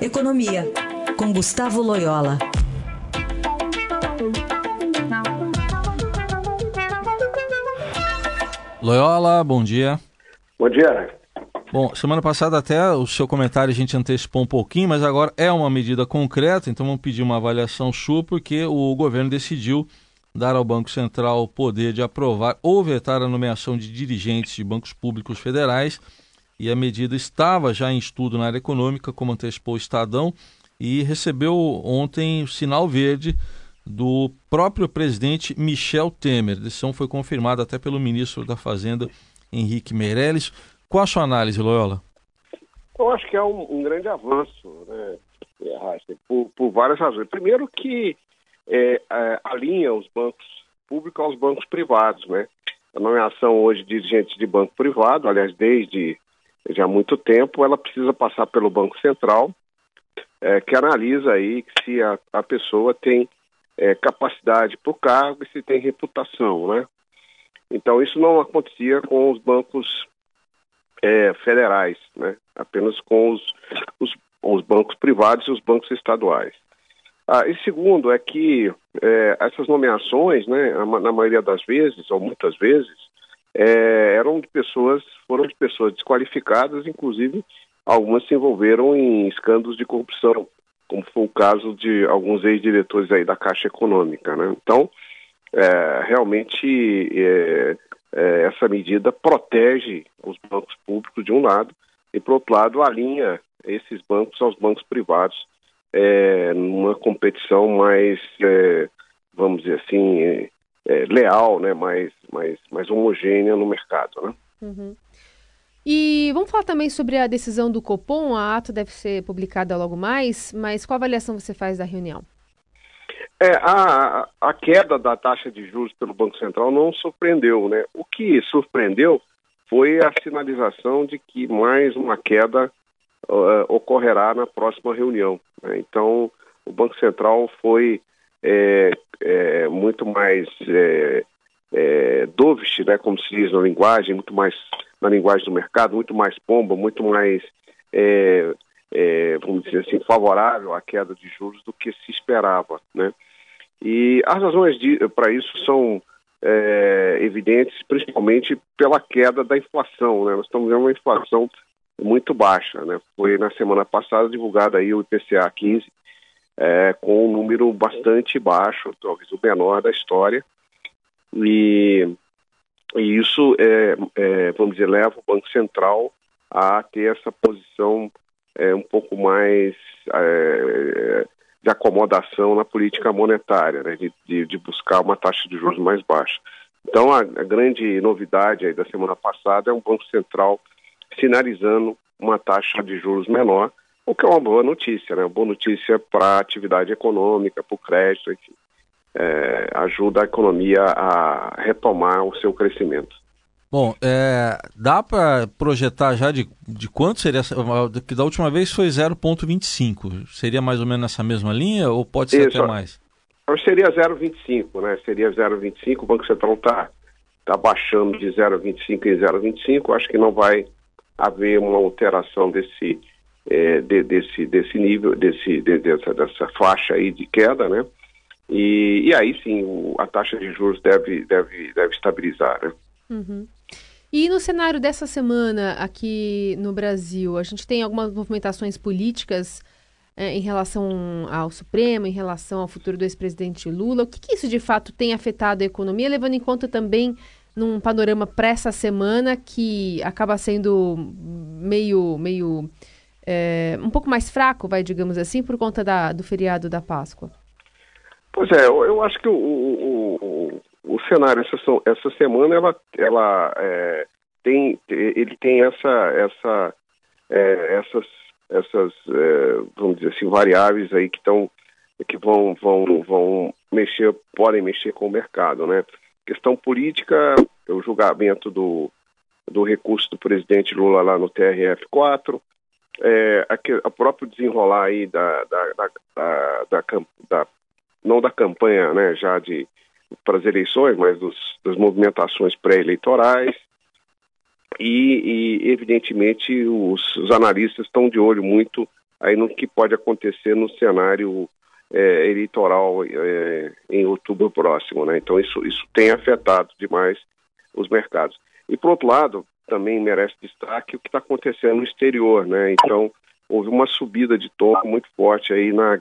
Economia, com Gustavo Loyola. Loyola, bom dia. Bom dia. Bom, semana passada até o seu comentário a gente antecipou um pouquinho, mas agora é uma medida concreta, então vamos pedir uma avaliação sua, porque o governo decidiu dar ao Banco Central o poder de aprovar ou vetar a nomeação de dirigentes de bancos públicos federais. E a medida estava já em estudo na área econômica, como antecipou o Estadão, e recebeu ontem o sinal verde do próprio presidente Michel Temer. A decisão foi confirmada até pelo ministro da Fazenda, Henrique Meirelles. Qual a sua análise, Loyola? Eu acho que é um, um grande avanço, né, por, por, várias razões. Primeiro que é, é, alinha os bancos públicos aos bancos privados, né? A nomeação hoje de dirigentes de banco privado, aliás, desde já há muito tempo, ela precisa passar pelo Banco Central, é, que analisa aí se a, a pessoa tem é, capacidade para o cargo e se tem reputação, né? Então isso não acontecia com os bancos é, federais, né? apenas com os, os, os, bancos privados e os bancos estaduais. Ah, e segundo é que essas nomeações, né, na maioria das vezes, ou muitas vezes, é, eram de pessoas, foram de pessoas desqualificadas, inclusive algumas se envolveram em escândalos de corrupção, como foi o caso de alguns ex-diretores aí da Caixa Econômica, né? Então, é, realmente é, é, essa medida protege os bancos públicos de um lado e, por outro lado, alinha esses bancos aos bancos privados é, numa competição mais, é, vamos dizer assim, é, leal, né, mais, mais, mais homogênea no mercado. Né? Uhum. E vamos falar também sobre a decisão do Copom. A ata deve ser publicada logo mais, mas qual avaliação você faz da reunião? É, a, a queda da taxa de juros pelo Banco Central não surpreendeu, né? O que surpreendeu foi a sinalização de que mais uma queda uh, ocorrerá na próxima reunião. Né? Então, o Banco Central foi é, é, muito mais é, é, dovish, né, como se diz na linguagem, muito mais na linguagem do mercado, muito mais pomba, muito mais, é, é, vamos dizer assim, favorável à queda de juros do que se esperava, né? E as razões para isso são é, evidentes, principalmente pela queda da inflação. Né? Nós estamos vendo uma inflação muito baixa. Né? Foi na semana passada divulgado aí o IPCA 15, é, com um número bastante baixo, talvez o menor da história. E, e isso, é, é, vamos dizer, leva o Banco Central a ter essa posição é, um pouco mais é, de acomodação na política monetária, né, de, de, buscar uma taxa de juros mais baixa. Então, a, a grande novidade da semana passada é um Banco Central sinalizando uma taxa de juros menor, o que é uma boa notícia, né? Uma boa notícia para a atividade econômica, para o crédito, enfim. É, ajuda a economia a retomar o seu crescimento. Bom, é, dá para projetar já de, de quanto seria, que da última vez foi 0,25, seria mais ou menos nessa mesma linha ou pode ser Isso, até mais? Seria 0,25, né? Seria 0,25, o Banco Central está tá baixando de 0,25 em 0,25, acho que não vai haver uma alteração desse, é, de, desse, desse nível, desse, de, dessa, dessa faixa aí de queda, né? E, e aí sim, o, a taxa de juros deve, deve, deve estabilizar, né? Uhum. E no cenário dessa semana aqui no Brasil, a gente tem algumas movimentações políticas é, em relação ao Supremo, em relação ao futuro do ex-presidente Lula. O que, que, isso de fato tem afetado a economia, levando em conta também num panorama para essa semana que acaba sendo meio, meio é, um pouco mais fraco, vai digamos assim, por conta da, do feriado da Páscoa? Pois é, eu, eu acho que o, o, o, o cenário essa, essa semana ela, ela é, tem ele tem essa essa é, essas essas é, vamos dizer assim variáveis aí que estão que vão vão vão mexer podem mexer com o mercado né questão política o julgamento do do recurso do presidente Lula lá no TRF 4 é, a, próprio desenrolar aí da, da, da, da não da campanha né já de para as eleições, mas dos, das movimentações pré-eleitorais. E, e, evidentemente, os, os, analistas estão de olho muito aí no que pode acontecer no cenário é, eleitoral é, em outubro próximo. Né? Então isso, isso tem afetado demais os mercados. E por outro lado, também merece destaque o que está acontecendo no exterior. Né? Então houve uma subida de tom muito forte aí na,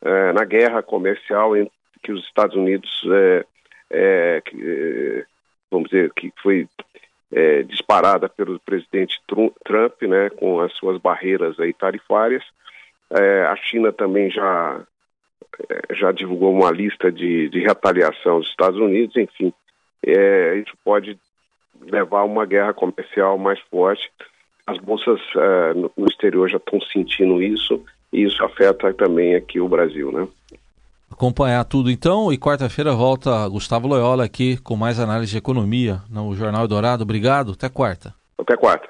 é, na guerra comercial entre que os Estados Unidos, é, é, que, é, vamos dizer, que foi é, disparada pelo presidente Trump, né, com as suas barreiras aí tarifárias. É, a China também já já divulgou uma lista de, de retaliação dos Estados Unidos, enfim, isso pode levar a uma guerra comercial mais forte. As bolsas no, no exterior já estão sentindo isso e isso afeta também aqui o Brasil, né? Acompanhar tudo então e quarta-feira volta Gustavo Loyola aqui com mais análise de economia no Jornal Dourado. Obrigado, até quarta. Até quarta.